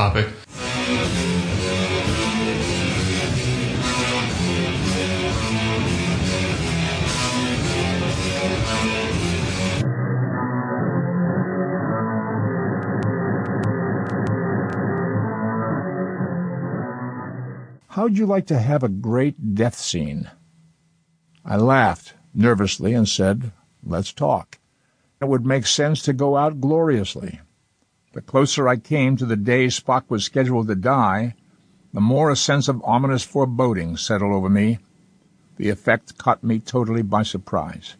topic. How'd you like to have a great death scene? I laughed nervously and said, Let's talk. It would make sense to go out gloriously. The closer I came to the day Spock was scheduled to die, the more a sense of ominous foreboding settled over me. The effect caught me totally by surprise.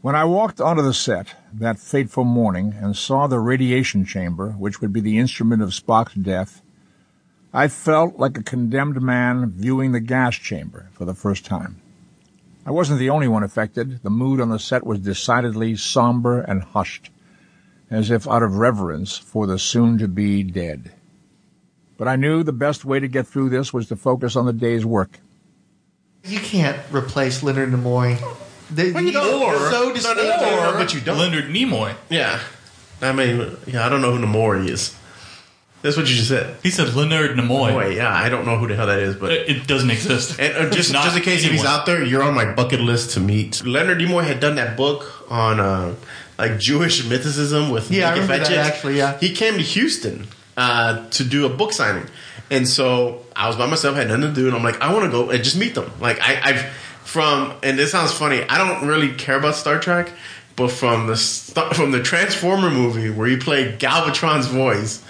When I walked onto the set that fateful morning and saw the radiation chamber, which would be the instrument of Spock's death, I felt like a condemned man viewing the gas chamber for the first time. I wasn't the only one affected. The mood on the set was decidedly somber and hushed, as if out of reverence for the soon-to-be dead. But I knew the best way to get through this was to focus on the day's work. You can't replace Leonard Nimoy. The, Well, you he's don't. Or- so No, no, no, distinct. no, no, no, but you don't. Leonard Nimoy. Yeah. I mean, yeah, I don't know who Namori is. That's what you just said. He said Leonard Nimoy. Wait, yeah, I don't know who the hell that is, but. It, it doesn't exist. And uh, just, just in case if he's out there, you're on my bucket list to meet. Leonard Nimoy had done that book on uh, like Jewish mysticism with Yeah, I remember that, actually, yeah. he came to Houston uh, to do a book signing, and so I was by myself, had nothing to do, and I'm like, I want to go and just meet them. Like I, I've from, and this sounds funny. I don't really care about Star Trek, but from the from the Transformer movie where he played Galvatron's voice.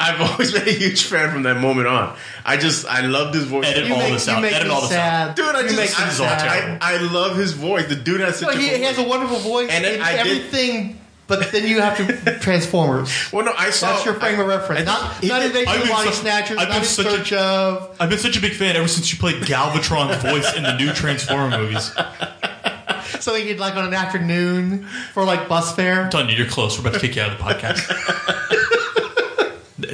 I've always been a huge fan from that moment on. I just I loved his voice. Edit You all make, this you out. Edit all this out. Dude, I You just make me I, sad. I, I love his voice. The dude has such Well, a he, cool he has a wonderful voice And and, then I did- everything, but then you have to Transformers. Well, no, I saw. That's your frame of reference. I- not he not did- Invasion I've of the been Body so- Snatchers, I've not been in such a- search of. I've been such a big fan ever since you played Galvatron's voice in the new Transformer movies. Something you'd like on an afternoon for like bus fare. I'm you, you're close. We're about to kick you out of the podcast.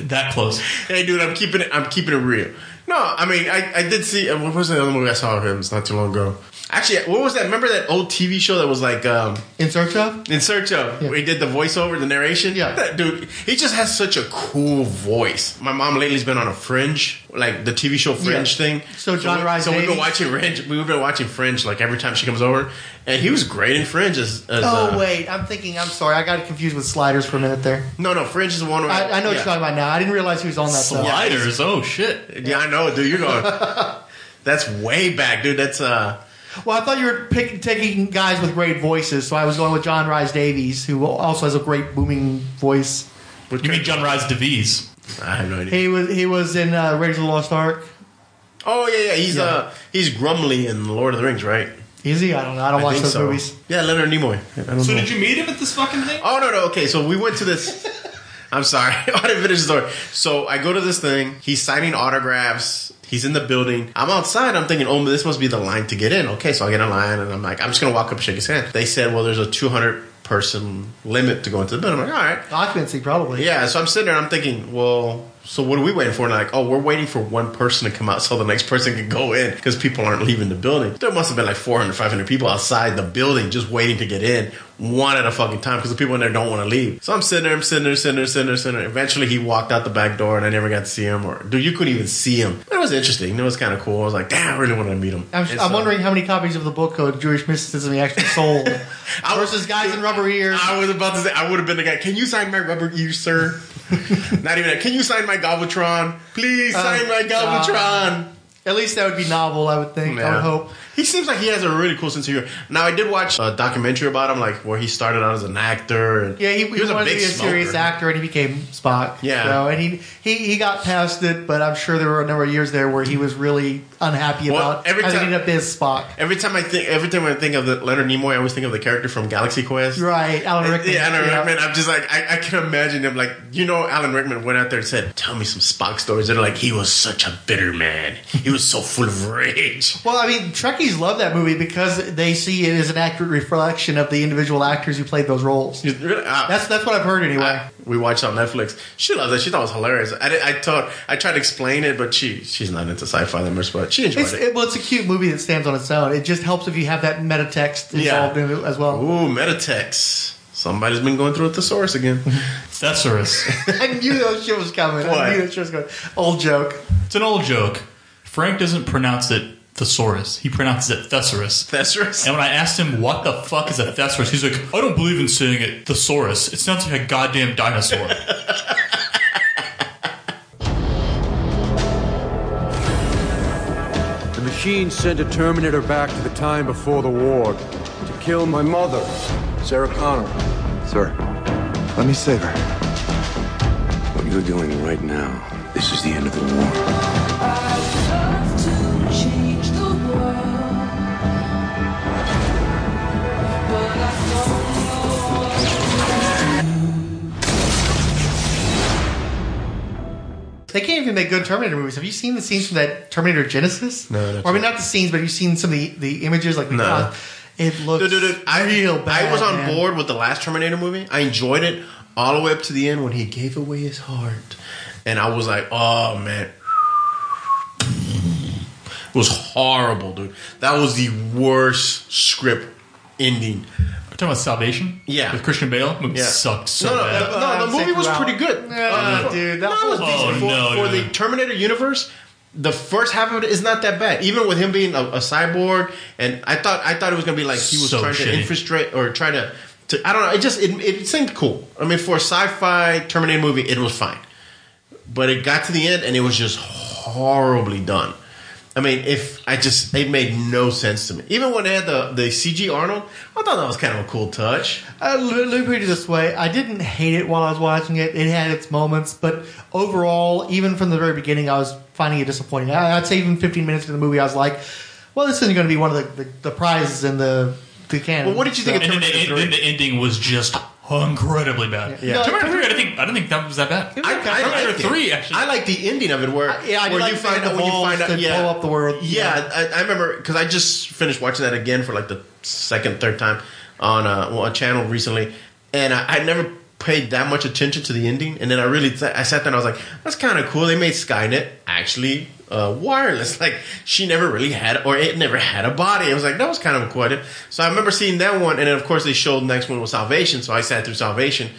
Th- that close. Hey, dude, I'm keeping it. I'm keeping it real. No, I mean, I, I did see. uh, What was the other movie I saw of him? It's not too long ago. Actually, what was that? Remember that old TV show that was like um, In search of? In Search of? Yeah. Where he did the voiceover, the narration. Yeah. that dude, he just has such a cool voice. My mom lately's been on a Fringe, like the TV show Fringe Yeah. thing. So John we- Rhys So we've been watching Fringe. We've been watching Fringe like every time she comes over, and he was great in Fringe as. as Oh uh, wait, I'm thinking. I'm sorry, I got confused with Sliders for a minute there. No, no, Fringe is the one. Where, I, I know what you're talking about now. I didn't realize he was on that. Though. Sliders. Oh shit. Yeah, I know, dude. You're going. that's way back, dude. That's uh. Well, I thought you were pick, taking guys with great voices, so I was going with John Rhys Davies, who also has a great booming voice. You mean John Rhys Davies? I have no idea. He was he was in uh, Raiders of the Lost Ark. Oh yeah, yeah. He's Yeah. uh he's Grumly in Lord of the Rings, right? Is he? I don't know. I don't watch think those so. movies. Yeah, Leonard Nimoy. I don't So know. did you meet him at this fucking thing? Oh no, no. Okay, so we went to this. I'm sorry, I didn't finish the story. So I go to this thing. He's signing autographs. He's in the building. I'm outside. I'm thinking, oh, this must be the line to get in. Okay, so I get in line, and I'm like, I'm just gonna walk up, and shake his hand. They said, well, there's a 200 person limit to go into the building. I'm like, all right. Occupancy, probably. Yeah, so I'm sitting there and I'm thinking, well, so what are we waiting for? And like, oh, we're waiting for one person to come out so the next person can go in because people aren't leaving the building. There must have been like 400, 500 people outside the building just waiting to get in one at a fucking time because the people in there don't want to leave. So I'm sitting there, I'm sitting there, sitting there, sitting there, sitting there. Eventually he walked out the back door and I never got to see him or, dude, you couldn't even see him. But it was interesting. It was kind of cool. I was like, damn, I really wanted to meet him. I'm, I'm so- wondering how many copies of the book of Jewish mysticism he actually sold I was- versus guys in rubber ears. I was about to say I would have been the guy. Can you sign my rubber ears, sir? Not even that. Can you sign my Galvatron? Please Uh, sign my Galvatron. At least that would be novel, I would think. I would hope. He seems like he has a really cool sense of humor. Now, I did watch a documentary about him, like where he started out as an actor. And Yeah, he, he, was wanted a big to be a serious actor, and he became Spock. Yeah. So, and he, he he got past it, but I'm sure there were a number of years there where he was really unhappy Well, about every he time- ended up as Spock. Every time I think, every time I think of the Leonard Nimoy, I always think of the character from Galaxy Quest. Right, Alan Rickman. Yeah, Alan Yeah. Rickman. I'm just like, I, I can imagine him like, you know, Alan Rickman went out there and said, "Tell me some Spock stories." They're like, he was such a bitter man. He was so full of rage. Well, I mean, Trekkies love that movie because they see it as an accurate reflection of the individual actors who played those roles. Really, uh, That's that's what I've heard anyway. I- we watched it on Netflix. She loves it. She thought it was hilarious. I, I thought I tried to explain it, but she she's not into sci-fi that much. But she enjoyed It's, it. it, well, it's a cute movie that stands on its own. It just helps if you have that meta text Yeah. involved in it as well. Ooh, Metatext. Somebody's been going through a thesaurus again. Thesaurus. I knew that shit was coming. What? I knew that shit was going. Old joke. It's an old joke. Frank doesn't pronounce it thesaurus. He pronounces it thesaurus. thesaurus. And when I asked him what the fuck is a thesaurus, he's like, I don't believe in saying it thesaurus. It sounds like a goddamn dinosaur. The machine sent a Terminator back to the time before the war to kill my mother, Sarah Connor. Sir, let me save her. What you're doing right now, this is the end of the war. They can't even make good Terminator movies. Have you seen the scenes from that Terminator Genisys? No, that's Or, I mean, not. not the scenes, but have you seen some of the, the images? Like, the No. it looks Dude, dude, dude, I, real bad. I was on man. board with the last Terminator movie. I enjoyed it all the way up to the end when he gave away his heart. And I was like, oh, man. It was horrible, dude. That was the worst script ending. We're talking about Salvation? Yeah. With Christian Bale? Movie Yeah. sucked so no, no, bad. no, no, I'd the movie was throughout. pretty good. Yeah, Uh, dude, that no, was whole- decent. Oh, for, no, for the. Terminator universe. The first half of it is not that bad, even with him being a, a cyborg. And I thought I thought it was gonna be like he was So trying to shitty. infiltrate or try to, to. I don't know. It just it, it seemed cool. I mean, for a sci-fi Terminator movie, it was fine. But it got to the end and it was just horribly done. I mean, if I just it made no sense to me. Even when they had the the CG Arnold, I thought that was kind of a cool touch. Uh, let let me put it this way: I didn't hate it while I was watching it. It had its moments, but overall, even from the very beginning, I was finding it disappointing. I, I'd say even 15 minutes into the movie, I was like, "Well, this isn't going to be one of the, the, the prizes in the the canon." Well, what did you think of and then the, Terminator then the ending was just Oh, incredibly bad. Yeah. Terminator 3, I don't think, I don't think that was that bad. was I, okay. I Terminator liked it. 3, actually. I like the ending of it where, I- yeah, I did where like you the find the out when you balls find out, to yeah, blow up the world. Yeah, I, I remember because I just finished watching that again for like the second, third time on a, well, a channel recently, and I, I never paid that much attention to the ending, and then I really I sat there and I was like, that's kind of cool. They made Skynet actually uh, wireless. Like she never really had, or it never had a body. I was like, that was kind of cool. So I remember seeing that one, and then of course they showed the next one was Salvation. So I sat through Salvation,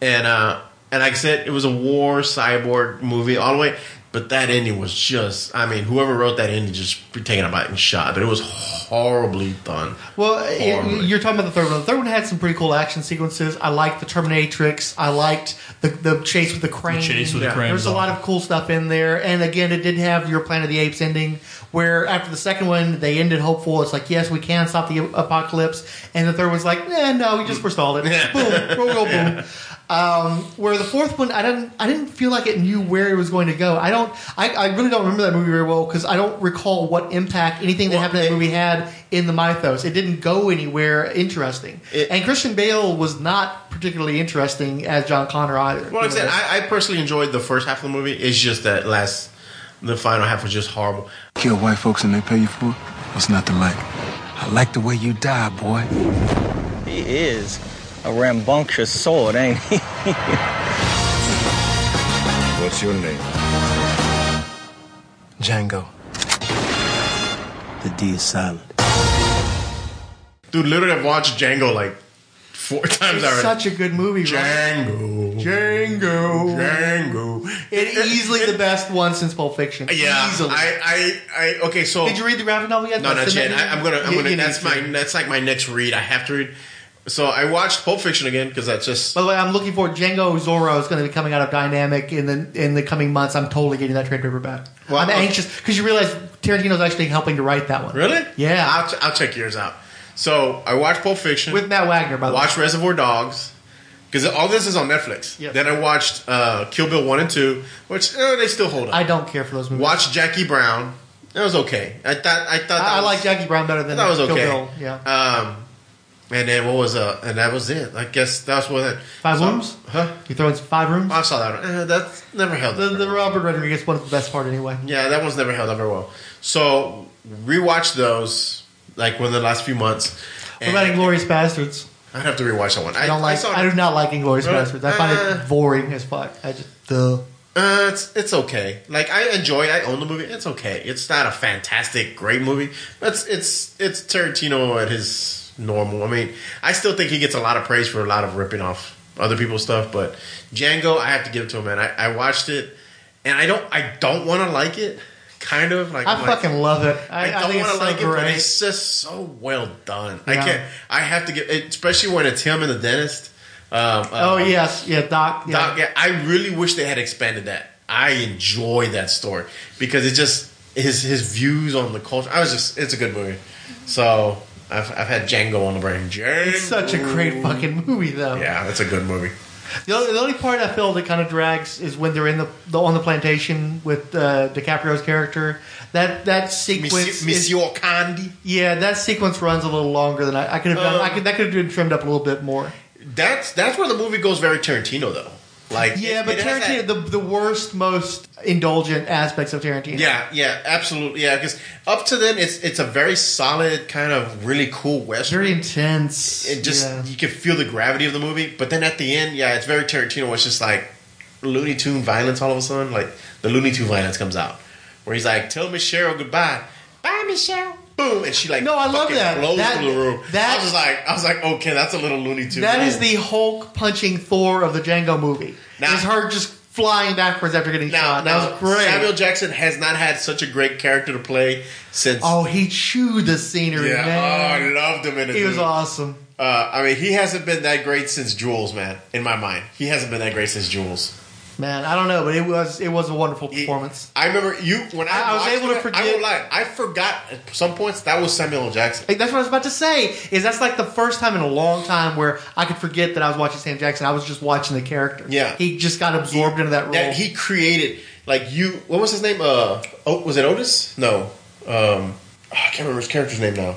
and uh, and like I said, it was a war cyborg movie all the way. But that ending was just, I mean, whoever wrote that ending just be taken about and shot. But it was horribly done. Well, Horribly. you're talking about the third one. The third one had some pretty cool action sequences. I liked the Terminatrix. I liked the, the chase with the crane. chase with the crane There's was a lot of cool stuff in there. And again, it did have your Planet of the Apes ending, where after the second one, they ended hopeful. It's like, yes, we can stop the apocalypse. And the third one's like, eh, no, we just forestalled it. boom, roll, roll, boom. Um, where the fourth one, I didn't, I didn't feel like it knew where it was going to go. I don't, I, I really don't remember that movie very well because I don't recall what impact anything that Well, happened in that movie had in the mythos. It didn't go anywhere interesting. It- and Christian Bale was not particularly interesting as John Connor either. Well, like I said, I, I personally enjoyed the first half of the movie. It's just that last, the final half was just horrible. Kill white folks and they pay you for it? What's not to like? I like the way you die, boy. He is a rambunctious sword, ain't he? What's your name? Django. The D is silent. Dude, literally, I've watched Django like four times it's already. such a good movie. right? Django. Django. Django. It easily the best one since Pulp Fiction. Yeah, easily. I, I, I, okay, so Did you read the graphic novel yet? No, That's not yet. I, I'm gonna. I'm You- gonna. you That's my. to. That's like my next read. I have to read. So I watched Pulp Fiction again because that's just. By the way, I'm looking for Django Zorro is going to be coming out of Dynamite in the in the coming months. I'm totally getting that trade paperback. Well, I'm I'm- anxious because you realize Tarantino's actually helping to write that one. Really? Yeah. I'll, ch- I'll check yours out. So I watched Pulp Fiction. With Matt Wagner, by the way. watched Reservoir Dogs because all this is on Netflix. Yep. Then I watched uh, Kill Bill one and two, which uh, they still hold up. I don't care for those movies. watched Jackie Brown. That was okay. I thought. I thought. That I, I like Jackie Brown better than That was Kill okay. Bill. Yeah. Um, and then what was uh? And that was it. I guess that's what. It, Five so- rooms? Huh? You throw in five rooms. I saw that. Uh, that's never held. The, up the. Robert Rodriguez one's the best part anyway. Yeah, that one's never held up very well. So rewatch those like within the last few months. What about Inglorious Bastards? I'd have to rewatch that one. I don't like. saw I, do not like Inglorious Really? Bastards. I find Uh. it boring as fuck. I just Uh, it's it's okay. Like I enjoy. I own the movie. It's okay. It's not a fantastic, great movie. But it's it's it's Tarantino at his normal. I mean, I still think he gets a lot of praise for a lot of ripping off other people's stuff. But Django, I have to give it to him, man. I, I watched it, and I don't I don't want to like it. Kind of like I I'm like, fucking love it. I, I don't want to so like it, but it's just so well done. I can't. I have to get, especially when it's him and the dentist. Um, oh uh, yes, yeah, Doc. Yeah. Doc, yeah, I really wish they had expanded that. I enjoy that story because it just his his views on the culture. I was just it's a good movie. So I've I've had Django on the brain. Django. It's such a great fucking movie, though. Yeah, it's a good movie. The only, the only part I feel that kind of drags is when they're in the, the on the plantation with uh, DiCaprio's character. That that sequence, Monsieur, is- Monsieur Candie. yeah, that sequence runs a little longer than I, I could have done. Um, I could that could have been trimmed up a little bit more. That's that's where the movie goes very Tarantino though. Like Yeah, it- but it Tarantino, that- the the worst, most indulgent aspects of Tarantino. Yeah, yeah, absolutely. Yeah, because up to then, it's it's a very solid kind of really cool western. very intense. it just yeah. you can feel the gravity of the movie. But then at the end, yeah, it's very Tarantino. It's just like Looney Tune violence all of a sudden. Like the Looney Tune violence comes out, where he's like, "Tell Miss Cheryl goodbye, bye, Miss Cheryl." Boom, and she like No, I love that. blows That- through the room. that- I was like, I was like, okay, that's a little Looney Tune. That is the Hulk punching Thor of the Django movie. Now- It's her just flying backwards after getting now. shot. Now That was great. Samuel Jackson has not had such a great character to play since. oh, he chewed the scenery, yeah, man. oh, I loved him in it. he was awesome. Uh, I mean, he hasn't been that great since Jules, man. In my mind, he hasn't been that great since Jules. Man, I don't know, but it was it was a wonderful He- performance. I remember you when I, I was able to forget- I won't lie, I forgot at some points that was Samuel L. Jackson. Like, that's what I was about to say. Is that's like the first time in a long time where I could forget that I was watching Sam Jackson. I was just watching the character. Yeah. he just got absorbed into that role. That he created, like you. What was his name? Uh, oh, was it Otis? No, um, I can't remember his character's name now.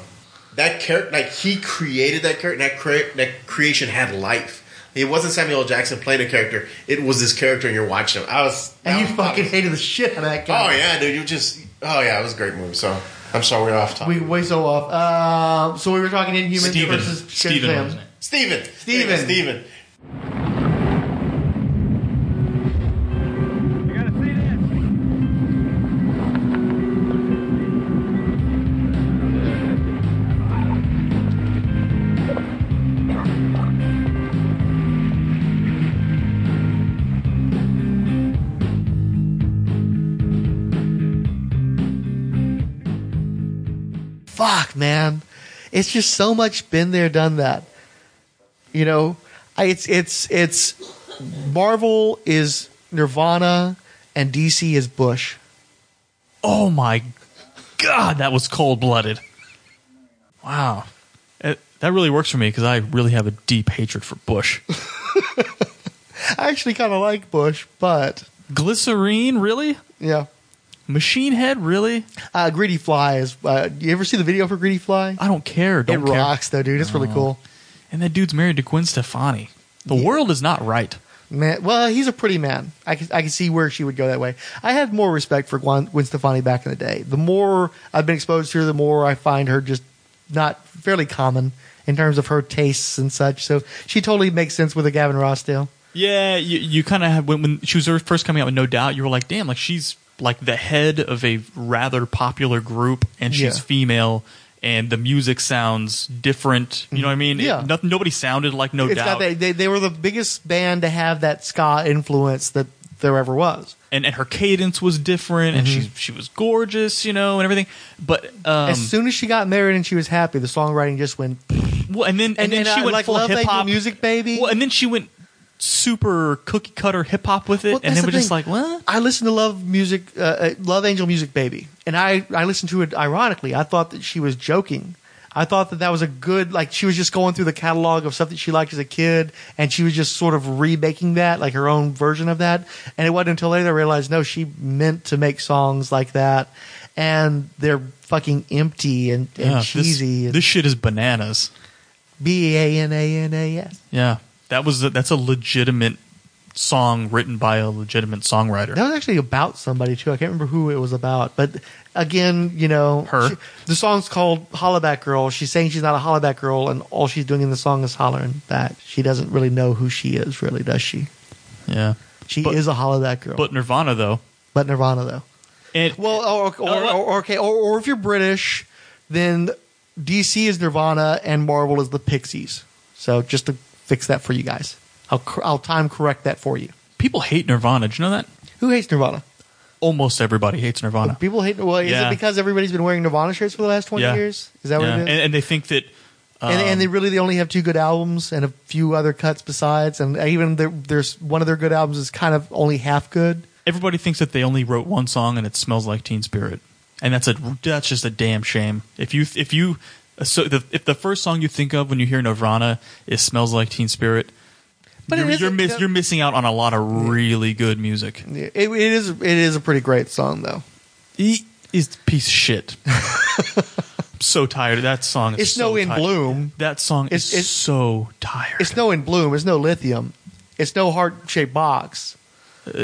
That character, like he created that character. That crea- that creation had life. It wasn't Samuel Jackson playing a character. It was this character, and you're watching him. I was, and I you was- fucking hated the shit out of that guy. Oh yeah, dude. You just. Oh yeah, it was a great movie. So I'm sorry we're off topic. We way so off. Uh, so we were talking Inhumans Steven. versus Steven Shazam. was his name. Steven. Steven. Steven. Fuck, man. It's just so much been there, done that. You know, I, it's it's it's Marvel is Nirvana and DC is Bush. Oh my god, that was cold blooded. Wow, It- that really works for me because I really have a deep hatred for Bush. I actually kind of like Bush, but Glycerine, really? yeah. Machine Head, really? Uh, Greedy Fly is. Uh, you ever see the video for Greedy Fly? I don't care. It Don't care. rocks though, dude. It's really cool. And that dude's married to Gwen Stefani. The world is not right. Man, well, he's a pretty man. I can I can see where she would go that way. I had more respect for Gwen, Gwen Stefani back in the day. The more I've been exposed to her, the more I find her just not fairly common in terms of her tastes and such. So she totally makes sense with a Gavin Rossdale. Yeah, you, you kind of had when, when she was first coming out with No Doubt, you were like, damn, like she's like the head of a rather popular group, and she's Yeah. female, and the music sounds different. You know what I mean? Yeah. It, nothing, nobody sounded like No It's Doubt, that, they, they were the biggest band to have that ska influence that there ever was. and and her cadence was different, and she she was gorgeous, you know, and everything. But um, as soon as she got married and she was happy, the songwriting just went. well, and then and, And, then then she uh, went like full hip hop Music Baby. Well, and then she went super cookie cutter hip hop with it, Well, and that's then the just thing. like, what? I listened to Love Music, uh, uh, Love Angel Music Baby, and I I listened to it ironically. I thought that she was joking. I thought that that was a good like she was just going through the catalog of stuff that she liked as a kid, and she was just sort of remaking that like her own version of that. And it wasn't until later I realized no, she meant to make songs like that, and they're fucking empty and, and Yeah, this- cheesy. and This, shit is bananas. B A N A N A S. Yeah, that was a, that's a legitimate song written by a legitimate songwriter. That was actually about somebody too. I can't remember who it was about, but again, you know, Her. she- the song's called "Hollaback Girl." She's saying she's not a hollaback girl, and all she's doing in the song is hollering back. She doesn't really know who she is, really, does she? Yeah. She But- is a hollaback girl. But Nirvana though, but Nirvana though. and Well, or, or, Uh, or, okay, or, or if you're British, then DC is Nirvana and Marvel is the Pixies. So just to fix that for you guys, I'll I'll time correct that for you. people hate Nirvana. Did you know that? Who hates Nirvana? Almost everybody hates Nirvana. People hate. Well, is Yeah. it because everybody's been wearing Nirvana shirts for the last twenty Yeah. years? Is that what Yeah. it And, and they think that and, and um, they really they only have two good albums and a few other cuts besides, and even there's one of their good albums is kind of only half good. everybody thinks that they only wrote one song and it smells like Teen Spirit, and that's a that's just a damn shame. If you if you so the, if the first song you think of when you hear Nirvana is "Smells Like Teen Spirit," But you're, you're, miss, you're missing out on a lot of really good music. It, it is it is a pretty great song though. He is a piece of shit. I'm so tired of that song. is It's so no in tired. bloom. That song It's- is it's- so tired. It's no in bloom. It's no lithium. It's no heart shaped box.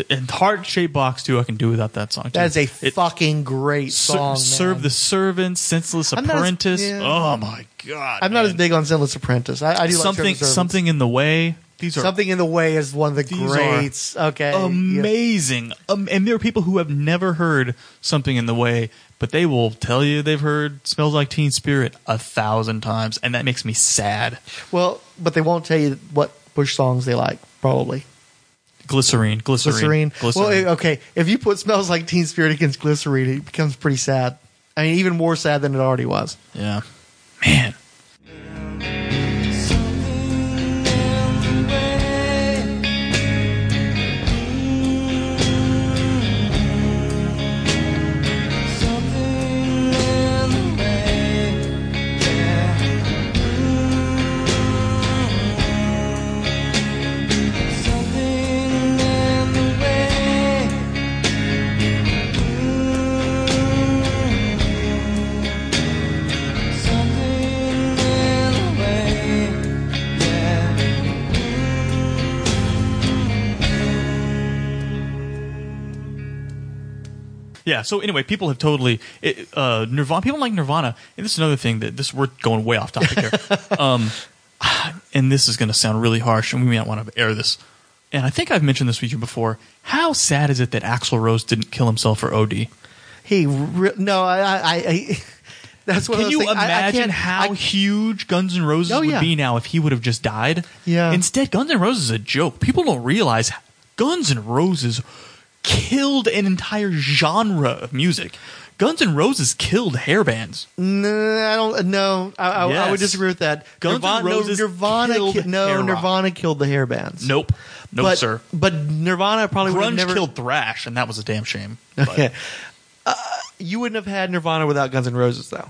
And heart shaped box too. I can do without that song. Too. That is a It- fucking great Ser- song. serve man. the servant, scentless I'm not as- apprentice. yeah. Oh my god! I'm not as big on Scentless Apprentice. I, I do something like Serve Servants. something in the way. These are Something in the way is one of the greats. Okay, yeah. amazing. Um, and there are people who have never heard something in the way, but they will tell you they've heard "Smells Like Teen Spirit" a thousand times, and that makes me sad. Well, but they won't tell you what Bush songs they like. Probably Glycerine, glycerine, Glycerine. glycerine. Well, okay. If you put "Smells Like Teen Spirit" against Glycerine, it becomes pretty sad. I mean, even more sad than it already was. yeah, man. Yeah. So anyway, people have totally it, uh, Nirvana. People like Nirvana, and this is another thing that this we're going way off topic here. um, and this is going to sound really harsh, and we may not want to air this. And I think I've mentioned this with you before. How sad is it that Axl Rose didn't kill himself for OD? He re- no, I, I, I that's what Can you I thinking. I- I imagine can't- how I- huge Guns N' Roses Oh, yeah. would be now if he would have just died? Yeah. Instead, Guns N' Roses is a joke. People don't realize Guns N' Roses killed an entire genre of music. Guns N' Roses killed hair bands. No, I don't. No, I, I, I would disagree with that. Guns N' Nirvana, no, Roses Nirvana, killed ki- no, hair rock. Nirvana killed the hair bands. Nope. No, but, sir. But Nirvana probably would have Grunge never killed thrash, and that was a damn shame. But- Okay. Uh, you wouldn't have had Nirvana without Guns N' Roses, though,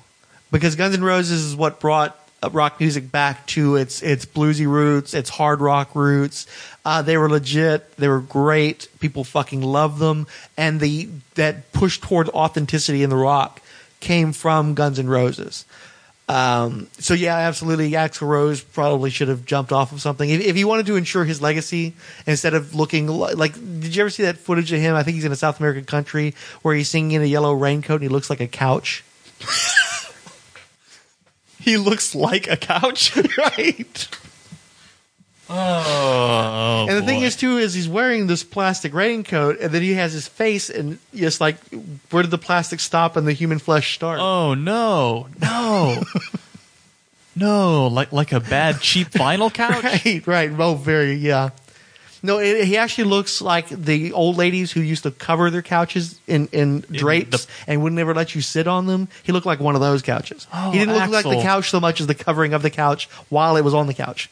because Guns N' Roses is what brought rock music back to its its bluesy roots, its hard rock roots. Uh, they were legit. They were great. People fucking loved them, and the that push toward authenticity in the rock came from Guns N' Roses. Um, so yeah, absolutely. Axl Rose probably should have jumped off of something if, if he wanted to ensure his legacy instead of looking li- like. Did you ever see that footage of him? I think he's in a South American country where he's singing in a yellow raincoat and he looks like a couch. he looks like a couch. right. Oh, and the thing is too is he's wearing this plastic raincoat and then he has his face and just like where did the plastic stop and the human flesh start? Oh no, no, no! Like like a bad cheap vinyl couch. Right, right. Oh, very, yeah. No, it, he actually looks like the old ladies who used to cover their couches in, in drapes and would never let you sit on them. He looked like one of those couches. Oh, he didn't look like the couch so much as the covering of the couch while it was on the couch.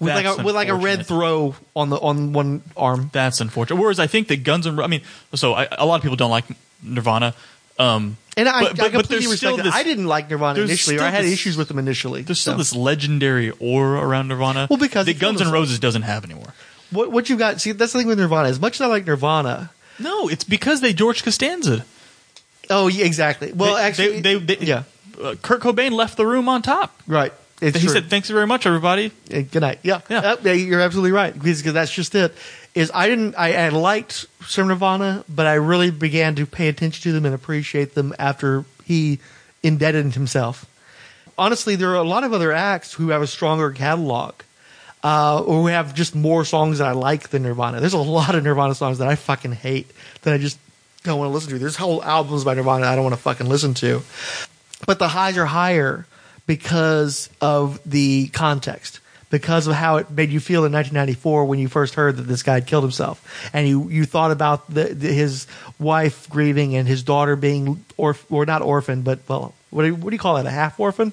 With like That's a with like a red unfortunate. throw on the on one arm. That's unfortunate. Whereas I think that Guns N' Ro- I mean, so I, a lot of people don't like Nirvana. Um, And I, I completely respect that. I didn't like Nirvana there's initially, or still I had this- issues with them initially. There's still So. this legendary aura around Nirvana. Well, because the Guns N' themselves. Roses doesn't have anymore. What what you got? See, that's the thing with Nirvana. As much as I like Nirvana, No, it's because they George Costanza. oh yeah, exactly. Well, They- actually, they, they, they- yeah, uh, Kurt Cobain left the room on top. right. It's he true. said, "Thanks very much, everybody." Uh, Good night. Yeah, Yeah. Uh, yeah, you're absolutely right because 'cause that's just it. Is I didn't I, I liked Sir Nirvana, but I really began to pay attention to them and appreciate them after he indebted himself. Honestly, there are a lot of other acts who have a stronger catalog. Uh, or we have just more songs that I like than Nirvana. There's a lot of Nirvana songs that I fucking hate that I just don't want to listen to. There's whole albums by Nirvana I don't want to fucking listen to. But the highs are higher because of the context, because of how it made you feel in 1994 when you first heard that this guy had killed himself, and you you thought about the, the, his wife grieving and his daughter being or or not orphaned, but well, what do you, what do you call that? A half orphan?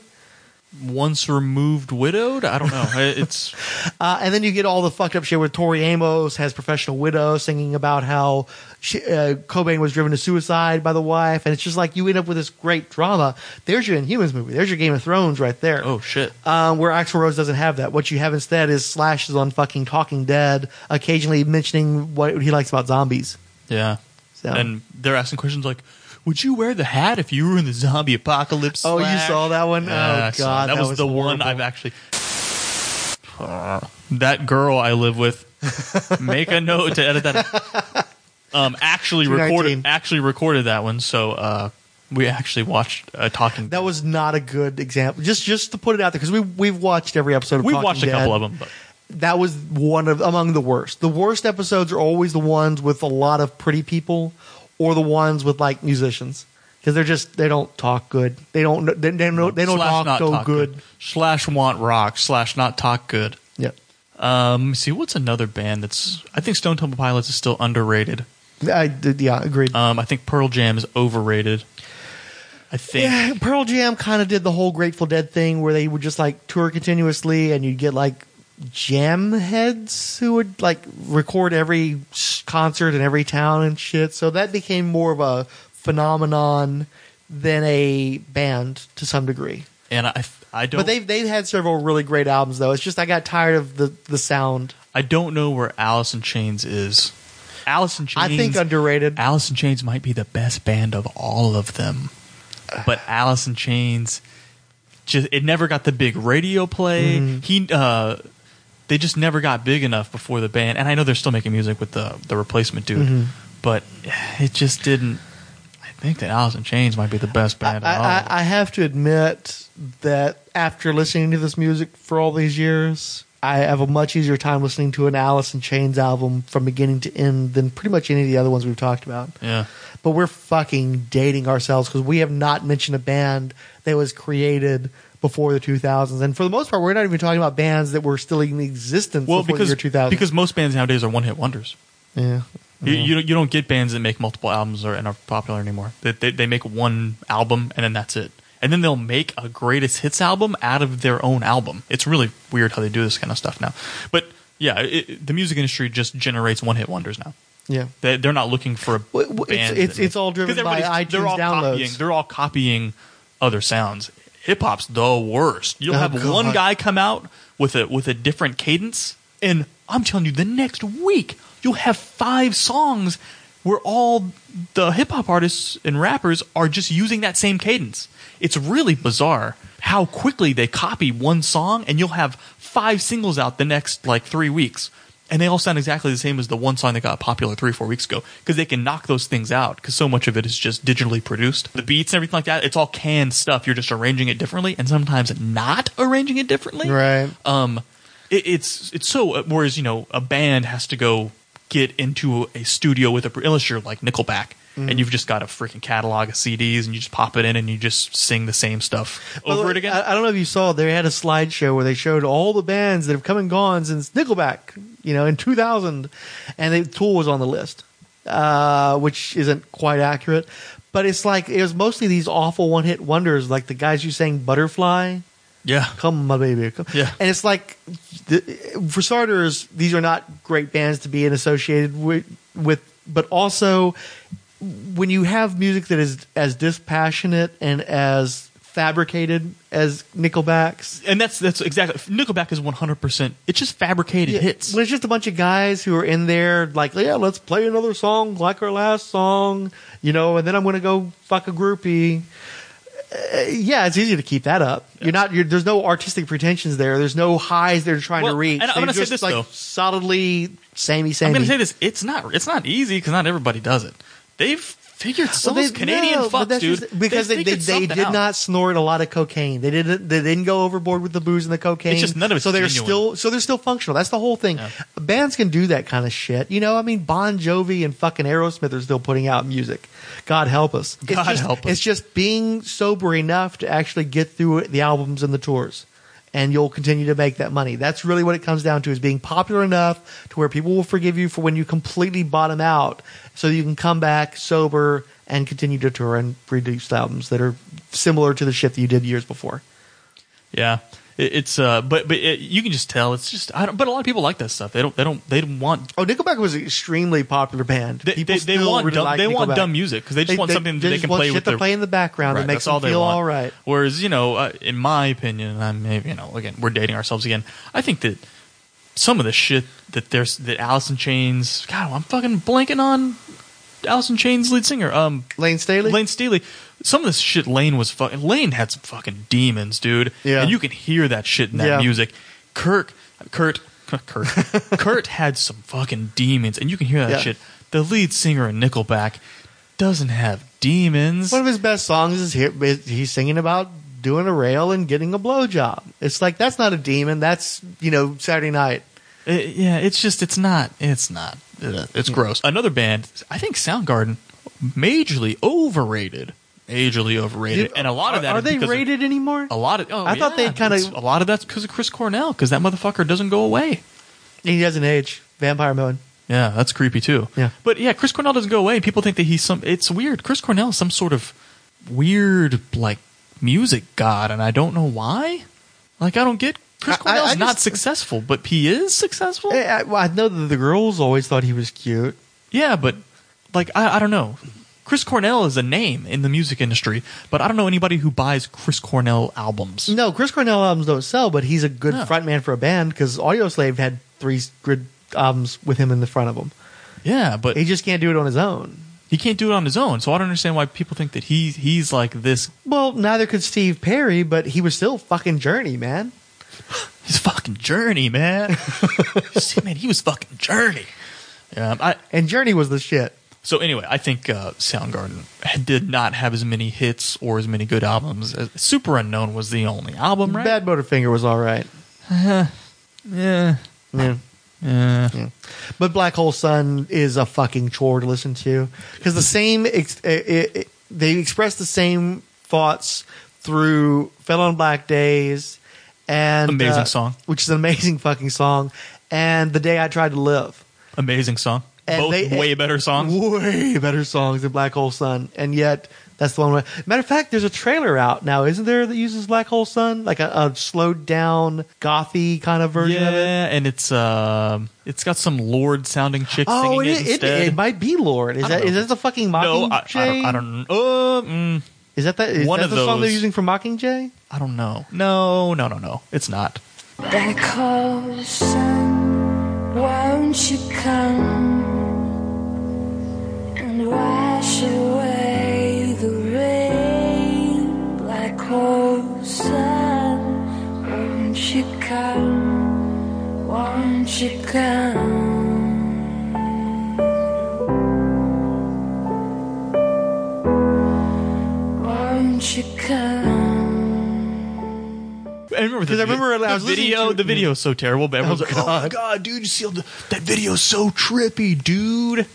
Once removed, widowed. I don't know. It's Uh, and then you get all the fucked up shit where Tori Amos has professional widow singing about how she, uh, Cobain was driven to suicide by the wife, and it's just like you end up with this great drama. There's your Inhumans movie. There's your Game of Thrones right there. oh shit. Um, where Axl Rose doesn't have that. What you have instead is slashes on fucking Talking Dead, occasionally mentioning what he likes about zombies. Yeah. So- And they're asking questions like, "Would you wear the hat if you were in the zombie apocalypse?" Oh, you saw that one? Yeah, Oh, God, that, that was, was the one. I've actually. that girl I live with. Make a note to edit that. Um, actually recorded. Actually recorded that one. So uh, we actually watched uh, talking. That was not a good example. Just just to put it out there, because we we've watched every episode. of We've Talking watched a Dead. couple of them, but that was one of among the worst. The worst episodes are always the ones with a lot of pretty people, or the ones with like musicians, because they're just they don't talk good. They don't they, they don't they don't slash talk so talk good. Slash want rock. Slash not talk good. Yeah, Um, see what's another band that's. I think Stone Temple Pilots is still underrated. I did. Yeah, agreed. Um, I think Pearl Jam is overrated. I think. yeah, Pearl Jam kind of did the whole Grateful Dead thing where they would just like tour continuously, and you'd get like jam heads who would like record every concert in every town and shit. So that became more of a phenomenon than a band to some degree. And I, I don't. But they've they've had several really great albums though. It's just I got tired of the the sound. I don't know where Alice in Chains is. Alice in Chains. I think underrated. Alice in Chains might be the best band of all of them, but Alice in Chains just it never got the big radio play. Mm-hmm. He uh, they just never got big enough before the band. And I know they're still making music with the the replacement dude, Mm-hmm. but it just didn't. I think that Alice in Chains might be the best band. I, all. I, I have to admit that after listening to this music for all these years, I have a much easier time listening to an Alice in Chains album from beginning to end than pretty much any of the other ones we've talked about. yeah. But we're fucking dating ourselves because we have not mentioned a band that was created before the 2000s. And for the most part, we're not even talking about bands that were still in existence Well, before because the year 2000. because most bands nowadays are one hit wonders. yeah. You, you don't you don't get bands that make multiple albums or and are popular anymore. They, they they make one album and then that's it. And then they'll make a greatest hits album out of their own album. It's really weird how they do this kind of stuff now. But yeah, it, the music industry just generates one hit wonders now. Yeah. They, they're not looking for a Well, well, it's- it's- it's all driven by everybody's- they're iTunes all downloads. Copying, they're all copying other sounds. Hip hop's the worst. You'll Oh, have God. one guy come out with a with a different cadence, and I'm telling you, the next week you'll have five songs where all the hip hop artists and rappers are just using that same cadence. It's really bizarre how quickly they copy one song, and you'll have five singles out the next like three weeks. And they all sound exactly the same as the one song that got popular three or four weeks ago because they can knock those things out because so much of it is just digitally produced. The beats and everything like that, it's all canned stuff. You're just arranging it differently and sometimes not arranging it differently Right. um, it, it's it's so whereas you know a band has to go get into a studio with a unless you're like Nickelback Mm-hmm. and you've just got a freaking catalog of CDs and you just pop it in and you just sing the same stuff over way, it again. I, I don't know if you saw. They had a slideshow where they showed all the bands that have come and gone since Nickelback. You know, in 2000, and they, Tool was on the list, uh, which isn't quite accurate. But it's like it was mostly these awful one-hit wonders, like the guys who sang "Butterfly." yeah, Come, my baby. Come. Yeah. And it's like, the, for starters, these are not great bands to be in associated with, with, but also when you have music that is as dispassionate and as fabricated as Nickelback's. and that's that's exactly Nickelback is 100. percent It's just fabricated hits. When it's just a bunch of guys who are in there, like, yeah, let's play another song like our last song, you know, and then I'm going to go fuck a groupie. Uh, yeah, it's easy to keep that up. You're not. You're, there's no artistic pretensions there. There's no highs they're trying Well, to reach. and I'm gonna say this, like though. solidly samey, samey. I'm going to say this: it's not it's not easy because not everybody does it. They've Figured some Well, those Canadian no, fucks, dude. just- because they, they, they did out. not snort a lot of cocaine. They didn't they didn't go overboard with the booze and the cocaine. It's just none of it's so they're genuine. still so they're still functional. That's the whole thing. Yeah. Bands can do that kind of shit. You know, I mean, Bon Jovi and fucking Aerosmith are still putting out music. God help us. God just, help us. It's just being sober enough to actually get through the albums and the tours. And you'll continue to make that money. That's really what it comes down to: is being popular enough to where people will forgive you for when you completely bottom out, so you can come back sober and continue to tour and produce albums that are similar to the shit that you did years before. Yeah, it, it's uh, but but it, you can just tell it's just I don't. But a lot of people like that stuff. They don't. They don't. They don't want. Oh, Nickelback was an extremely popular band. They, People they, they still want really dumb, like they want dumb music because they just want something that they can play shit with to their play in the background Right, that makes all them they feel want. all right. Whereas, you know, uh, in my opinion, I'm maybe, you know, again, we're dating ourselves again. I think that some of the shit that there's that Alice in Chains, God, I'm fucking blanking on In Chains lead singer, um, Layne Staley. Layne Staley. Some of this shit Layne was fucking. Layne had some fucking demons, dude. Yeah. and you can hear that shit in that Yeah. music. Kirk, Kurt, Kurt, Kurt had some fucking demons, and you can hear that Yeah. shit. The lead singer in Nickelback doesn't have demons. One of his best songs is here. is He's singing about doing a rail and getting a blowjob. It's like that's not a demon. That's you know Saturday night. Uh, yeah, it's just it's not it's not it's gross. Another band, I think Soundgarden, majorly overrated, majorly overrated, Dude, and a lot of that are is they because of- rated anymore? a lot of oh, I thought they kinda- a lot of that's because of Chris Cornell because that motherfucker doesn't go away. He doesn't age. Vampire mode. Yeah, that's creepy too. Yeah. but yeah, Chris Cornell doesn't go away. People think that he's some. It's weird. Chris Cornell is some sort of weird like music god, and I don't know why. Like I don't get. Chris I- I- Cornell's I not just- successful, but he is successful. Eh, I, well, I know that the girls always thought he was cute. Yeah, but like I, I don't know. Chris Cornell is a name in the music industry, but I don't know anybody who buys Chris Cornell albums. No, Chris Cornell albums don't sell, but he's a good No. frontman for a band because Audioslave had three good albums with him in the front of them. Yeah, but He just can't do it on his own. he can't do it on his own. So I don't understand why people think that he he's like this. Well, neither could Steve Perry, but he was still fucking Journey, man. He's fucking Journey, man. See, man, he was fucking Journey. Yeah, I, And Journey was the shit. so anyway, I think uh, Soundgarden did not have as many hits or as many good albums. Uh, Super Unknown was the only album, right? Badmotorfinger was all right. Yeah, Yeah. yeah. But Black Hole Sun is a fucking chore to listen to because the same ex- it, it, they express the same thoughts through Fell on Black Days and Amazing uh, song. which is an amazing fucking song, and The Day I Tried to Live. Amazing song. And Both they- way better songs. Way better songs than Black Hole Sun, and yet that's the one. Where, matter of fact, there's a trailer out now, isn't there, that uses Black Hole Sun, like a, a slowed down, gothy kind of version yeah, of it. and it's um, it's got some Lorde sounding chick Oh, singing it, it, it, it might be Lorde. Is that don't is that the fucking no, Mockingjay? I, I don't. I don't. Uh, mm, Is that the is One that of the song they're using for Mockingjay? I don't know. No, no, no, no. It's not. Black hole sun, won't you come and wash away the rain? Black hole sun, won't you come? Won't you come? I remember 'Cause I remember the I was video. to- the video is so terrible, but everyone's Oh, like, "Oh my God. god, dude! You see the, that video is so trippy, dude."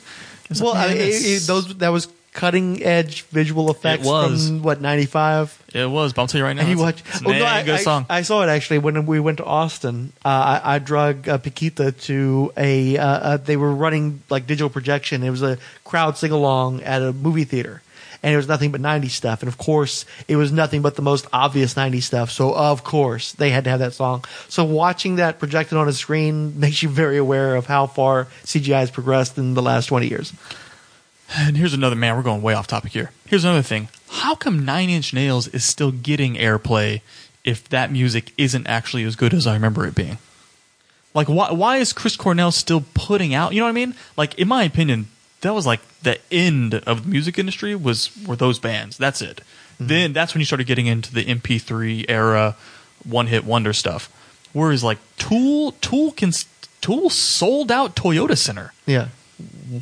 It's Well, like, I mean, it, it- those that was cutting edge visual effects it was. from what ninety five. it was. But I'll tell you right now, And you watch? it's Oh no, I, good I- song. I saw it actually when we went to Austin. Uh, I, I drug uh, Paquita to a. Uh, uh, they were running like digital projection. It was a crowd sing along at a movie theater, and it was nothing but '90s stuff. And of course, it was nothing but the most obvious '90s stuff. So of course, they had to have that song. So watching that projected on a screen makes you very aware of how far CGI has progressed in the last 20 years. And here's another man. We're going way off topic here. Here's another thing. How come Nine Inch Nails is still getting airplay if that music isn't actually as good as I remember it being? Like, why why is Chris Cornell still putting out? You know what I mean? Like, in my opinion, that was like the end of the music industry. Was were those bands? That's it. Mm-hmm. Then that's when you started getting into the MP3 era, one hit wonder stuff. Whereas like Tool, Tool can Tool sold out Toyota Center. Yeah.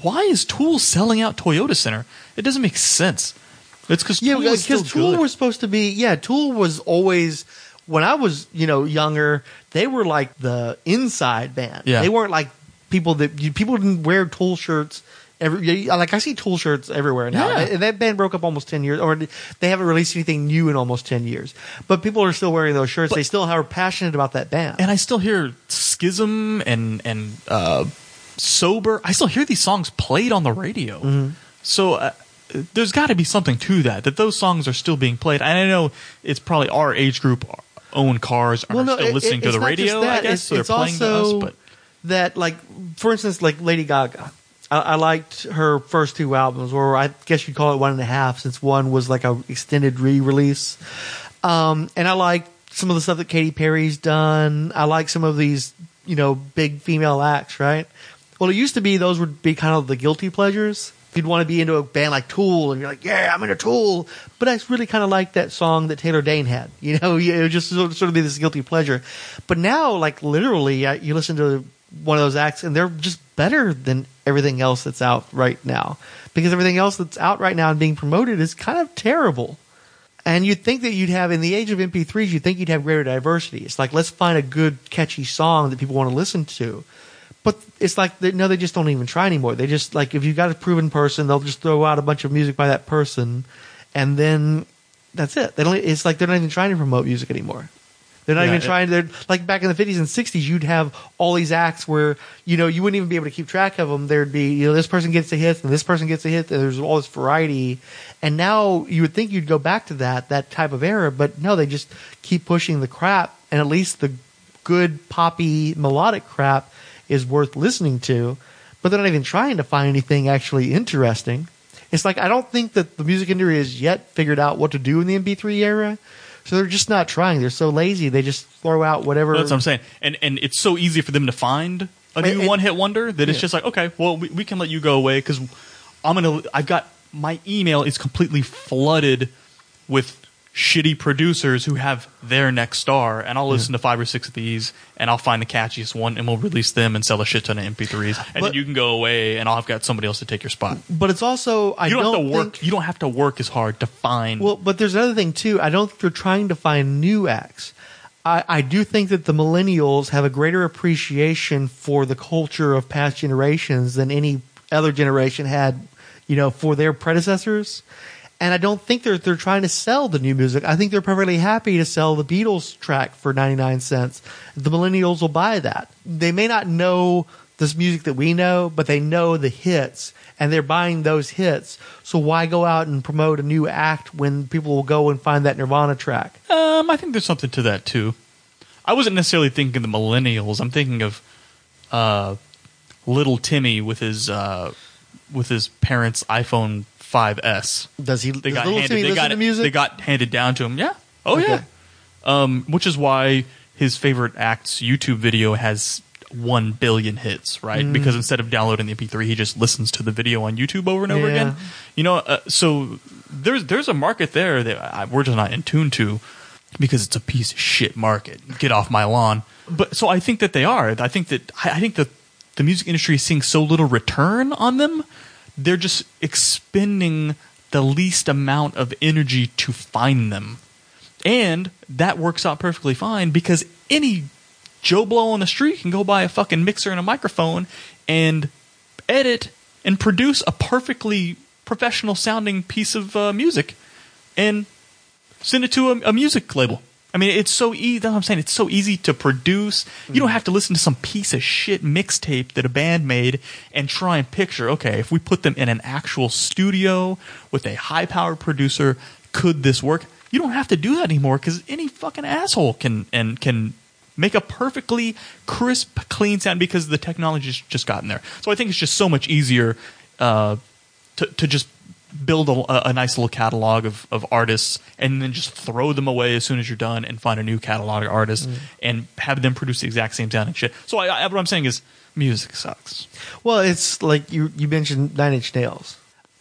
why is Tool selling out Toyota Center? It doesn't make sense. It's because Yeah, because Tool good. was supposed to be. Yeah, Tool was always. When I was, you know, younger, they were like the inside band. Yeah. They weren't like people that you, people didn't wear Tool shirts. Every like I see Tool shirts everywhere now. Yeah. And that band broke up almost ten years, or they haven't released anything new in almost ten years. But people are still wearing those shirts. they still are passionate about that band. and I still hear Schism and and uh, Sober. I still hear these songs played on the radio. Mm-hmm. So uh, there's got to be something to that. That those songs are still being played. And I know it's probably our age group own cars are still it- listening it- to the radio. I guess It's, so they're playing to us. But that, like, for instance, like Lady Gaga. I, liked her first two albums, or I guess you'd call it one and a half, since one was like a extended re-release. Um, and I like some of the stuff that Katy Perry's done. I like some of these, you know, big female acts, right? Well, it used to be those would be kind of the guilty pleasures. You'd want to be into a band like Tool, and you're like, "Yeah, I'm into Tool," but I really kind of like that song that Taylor Dayne had. You know, it would just sort of be this guilty pleasure. But now, like literally, you listen to one of those acts, and they're just better than everything else that's out right now, because everything else that's out right now and being promoted is kind of terrible. And you'd think that you'd have, in the age of MP3s, you'd think you'd have greater diversity. It's like, let's find a good, catchy song that people want to listen to. But it's like, they, no, they just don't even try anymore. They just, like, if you've got a proven person, they'll just throw out a bunch of music by that person, and then that's it. They don't, it's like they're not even trying to promote music anymore. They're not Yeah, even trying. They're like back in the fifties and sixties. You'd have all these acts where you know you wouldn't even be able to keep track of them. There'd be you know this person gets a hit and this person gets a hit. And there's all this variety. And now you would think you'd go back to that that type of era, but no, they just keep pushing the crap. And at least the good poppy melodic crap is worth listening to. But they're not even trying to find anything actually interesting. It's like I don't think that the music industry has yet figured out what to do in the MP3 era. So they're just not trying. They're so lazy. They just throw out whatever. That's what I'm saying. And and it's so easy for them to find a new one hit wonder that it's Yeah. just like, okay, well, we, we can let you go away because I'm gonna. I've got my email is completely flooded with shitty producers who have their next star, and I'll listen to five or six of these, and I'll find the catchiest one, and we'll release them and sell a shit ton of MP3s, and then But- you can go away, and I'll have got somebody else to take your spot. But it's also I You don't, don't have to work. think- You don't have to work as hard to find. Well, but there's another thing too. I don't think they're trying to find new acts. I, I do think that the millennials have a greater appreciation for the culture of past generations than any other generation had, you know, for their predecessors. And I don't think they're they're trying to sell the new music. I think they're perfectly happy to sell the Beatles track for 99 cents. The millennials will buy that. They may not know this music that we know, but they know the hits and they're buying those hits. So why go out and promote a new act when people will go and find that Nirvana track? Um, I think there's something to that too. I wasn't necessarily thinking of the millennials. I'm thinking of uh, little Timmy with his uh, with his parents' iPhone 5s. Does he? They does got little handed. Timmy They listen got to music? They got handed down to him. Yeah. Oh Okay. yeah. Um, which is why his favorite acts YouTube video has one billion hits, right? Mm. Because instead of downloading the MP3, he just listens to the video on YouTube over and over Yeah. again. You know, uh, so there's there's a market there that I, we're just not in tune to because it's a piece of shit market. Get off my lawn. But so I think that they are. I think that I I think that the music industry is seeing so little return on them. They're just expending the least amount of energy to find them. And that works out perfectly fine because any Joe Blow on the street can go buy a fucking mixer and a microphone and edit and produce a perfectly professional sounding piece of uh, music and send it to a, a music label. I mean, it's so easy. That's what I'm saying. It's so easy to produce. You don't have to listen to some piece of shit mixtape that a band made and try and picture. Okay, if we put them in an actual studio with a high-powered producer, could this work? You don't have to do that anymore because any fucking asshole can and can make a perfectly crisp, clean sound because the technology's just gotten there. So I think it's just so much easier uh, to to just build a, a nice little catalog of, of artists and then just throw them away as soon as you're done and find a new catalog of artists Mm. and have them produce the exact same sounding shit. So I, I, what I'm saying is music sucks. Well, it's like you you mentioned Nine Inch Nails.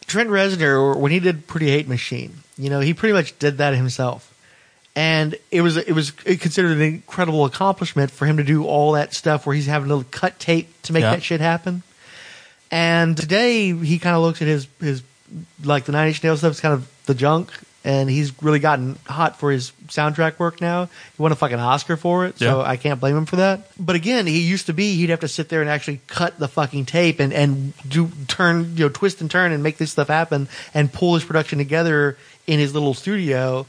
Trent Reznor, when he did Pretty Hate Machine, you know, he pretty much did that himself, and it was it was considered an incredible accomplishment for him to do all that stuff where he's having to cut tape to make Yeah. that shit happen. And today he kind of looks at his his like the Nine Inch Nails stuff is kind of the junk, and he's really gotten hot for his soundtrack work now. He won a fucking Oscar for it, so Yeah. I can't blame him for that. But again, he used to be he'd have to sit there and actually cut the fucking tape and and do turn you know twist and turn and make this stuff happen and pull his production together in his little studio.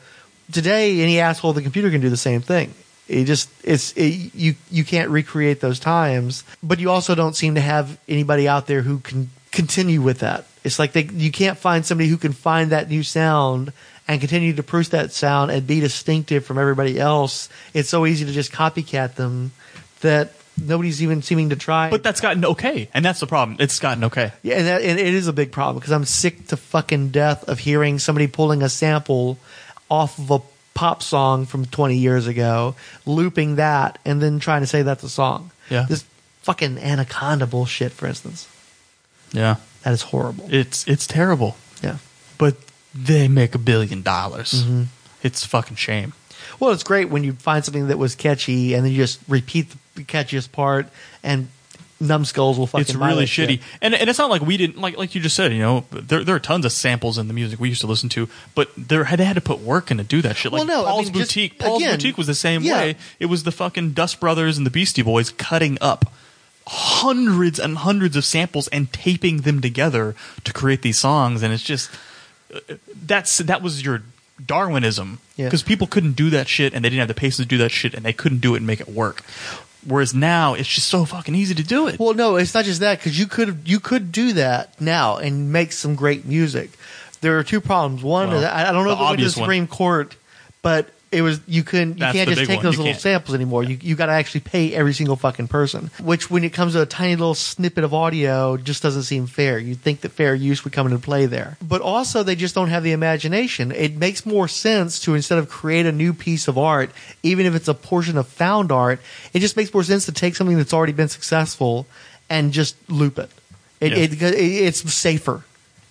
Today, any asshole with a computer can do the same thing. It just it's it, you you can't recreate those times, but you also don't seem to have anybody out there who can continue with that. It's like they you can't find somebody who can find that new sound and continue to produce that sound and be distinctive from everybody else. It's so easy to just copycat them that nobody's even seeming to try. But that's gotten okay, and that's the problem. It's gotten okay. Yeah, and, that, and it is a big problem because I'm sick to fucking death of hearing somebody pulling a sample off of a pop song from 20 years ago, looping that, and then trying to say that's a song. Yeah. This fucking Anaconda bullshit, for instance. Yeah, That is horrible. it's it's terrible. Yeah. But they make a billion dollars. Mm-hmm. It's a fucking shame. Well, it's great when you find something that was catchy and then you just repeat the catchiest part and numbskulls will fucking it's really shit. shitty, and and it's not like we didn't like like you just said. You know, there there are tons of samples in the music we used to listen to, but there had they had to put work in to do that shit. Like Well, no, I Paul's mean, just- boutique. Paul's again, boutique was the same yeah. way. It was the fucking Dust Brothers and the Beastie Boys cutting up hundreds and hundreds of samples and taping them together to create these songs, and it's just that's that was your Darwinism Yeah. because people couldn't do that shit and they didn't have the patience to do that shit and they couldn't do it and make it work. Whereas now it's just so fucking easy to do it. Well, no, it's not just that because you could you could do that now and make some great music. There are two problems. One, Well, is I I don't know the if it went to the one. Supreme Court, but it was you couldn't you That's can't the just big take one. those You little can't. samples anymore. You you got to actually pay every single fucking person. Which, when it comes to a tiny little snippet of audio, just doesn't seem fair. You'd think that fair use would come into play there, but also they just don't have the imagination. It makes more sense to instead of create a new piece of art, even if it's a portion of found art, it just makes more sense to take something that's already been successful and just loop it. It, Yeah. it, it it's safer.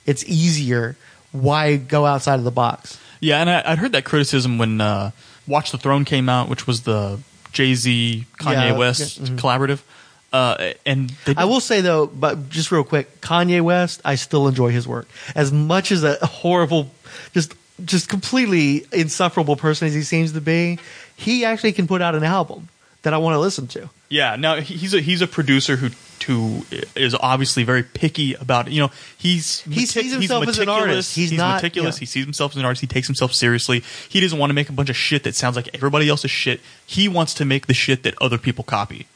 It's easier. Why go outside of the box? Yeah, and I, I'd heard that criticism when uh, Watch the Throne came out, which was the Jay Z Kanye Yeah, West yeah, mhm. collaborative. Uh, and I will say though, but just real quick, Kanye West, I still enjoy his work as much as a horrible, just just completely insufferable person as he seems to be. He actually can put out an album that I want to listen to. Yeah, now he's a he's a producer who who is obviously very picky about it. you know he's He sees himself as an meticulous, artist. He's not- meticulous. yeah. He sees himself as an artist. He takes himself seriously. He doesn't want to make a bunch of shit that sounds like everybody else's shit. He wants to make the shit that other people copy,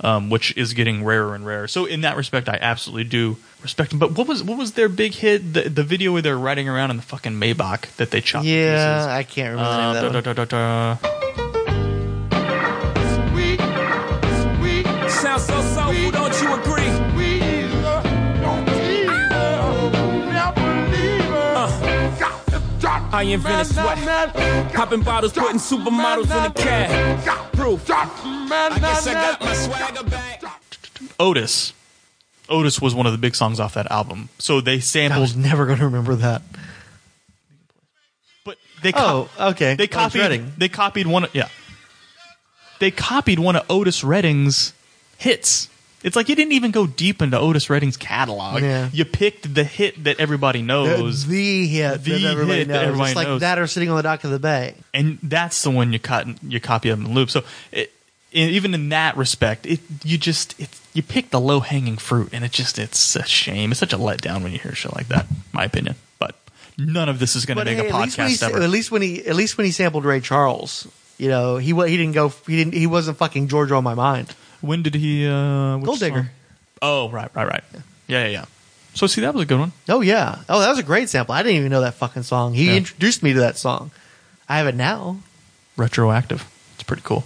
um, which is getting rarer and rarer. So in that respect, I absolutely do respect him. But what was what was their big hit? The the video where they're riding around in the fucking Maybach that they chopped. Yeah, pieces? I can't remember the name Uh, of that da, one. da, da, da, da. Sounds so soulful, don't you? I invented sweat. Popping bottles, putting supermodels in the cab. Proof. I guess I got my swagger back. Otis. Otis was one of the big songs off that album. So they I sampled, was never going to remember that. but they co- Oh, okay. they oh, copied Redding. they copied one of, yeah. They copied one of Otis Redding's hits. It's like you didn't even go deep into Otis Redding's catalog. Yeah. You picked the hit that everybody knows, the hit The that everybody hit that knows. everybody it's like knows. that or sitting on the dock of the bay. and that's the one you cut you copy of in the loop. So it, in, even in that respect, it you just it, you pick the low hanging fruit, and it just it's a shame. It's such a letdown when you hear shit like that. My opinion, but none of this is going to make hey, a at least when he podcast ever. At least when he at least when he sampled Ray Charles, you know, he he didn't go he didn't he wasn't fucking Georgia on my mind. When did he? Uh, which Gold Digger. song? Oh, right, right, right. Yeah, yeah, yeah. So see, that was a good one. Oh yeah. Oh, that was a great sample. I didn't even know that fucking song. He Yeah. introduced me to that song. I have it now. Retroactive. It's pretty cool.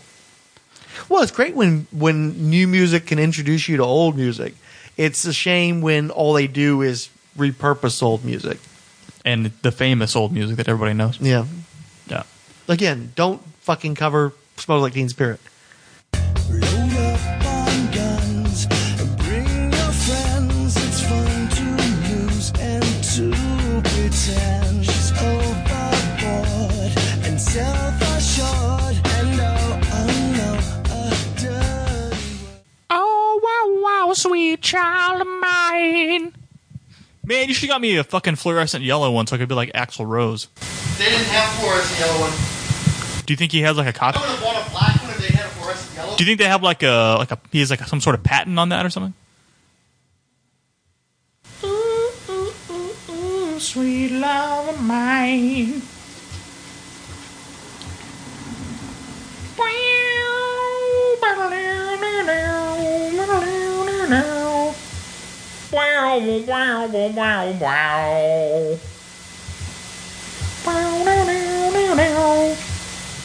Well, it's great when when new music can introduce you to old music. It's a shame when all they do is repurpose old music. And the famous old music that everybody knows. Yeah. Yeah. Again, don't fucking cover "Smells Like Teen Spirit." Child of mine. Man, you should got me a fucking fluorescent yellow one so I could be like Axl Rose. They didn't have fluorescent yellow one. Do you think he has like a copy? I would have bought a black one if they had a fluorescent yellow. Do you think they have like a like a he has like some sort of patent on that or something? Ooh, ooh, ooh, ooh, Sweet love of mine. Wow, wow, wow, wow.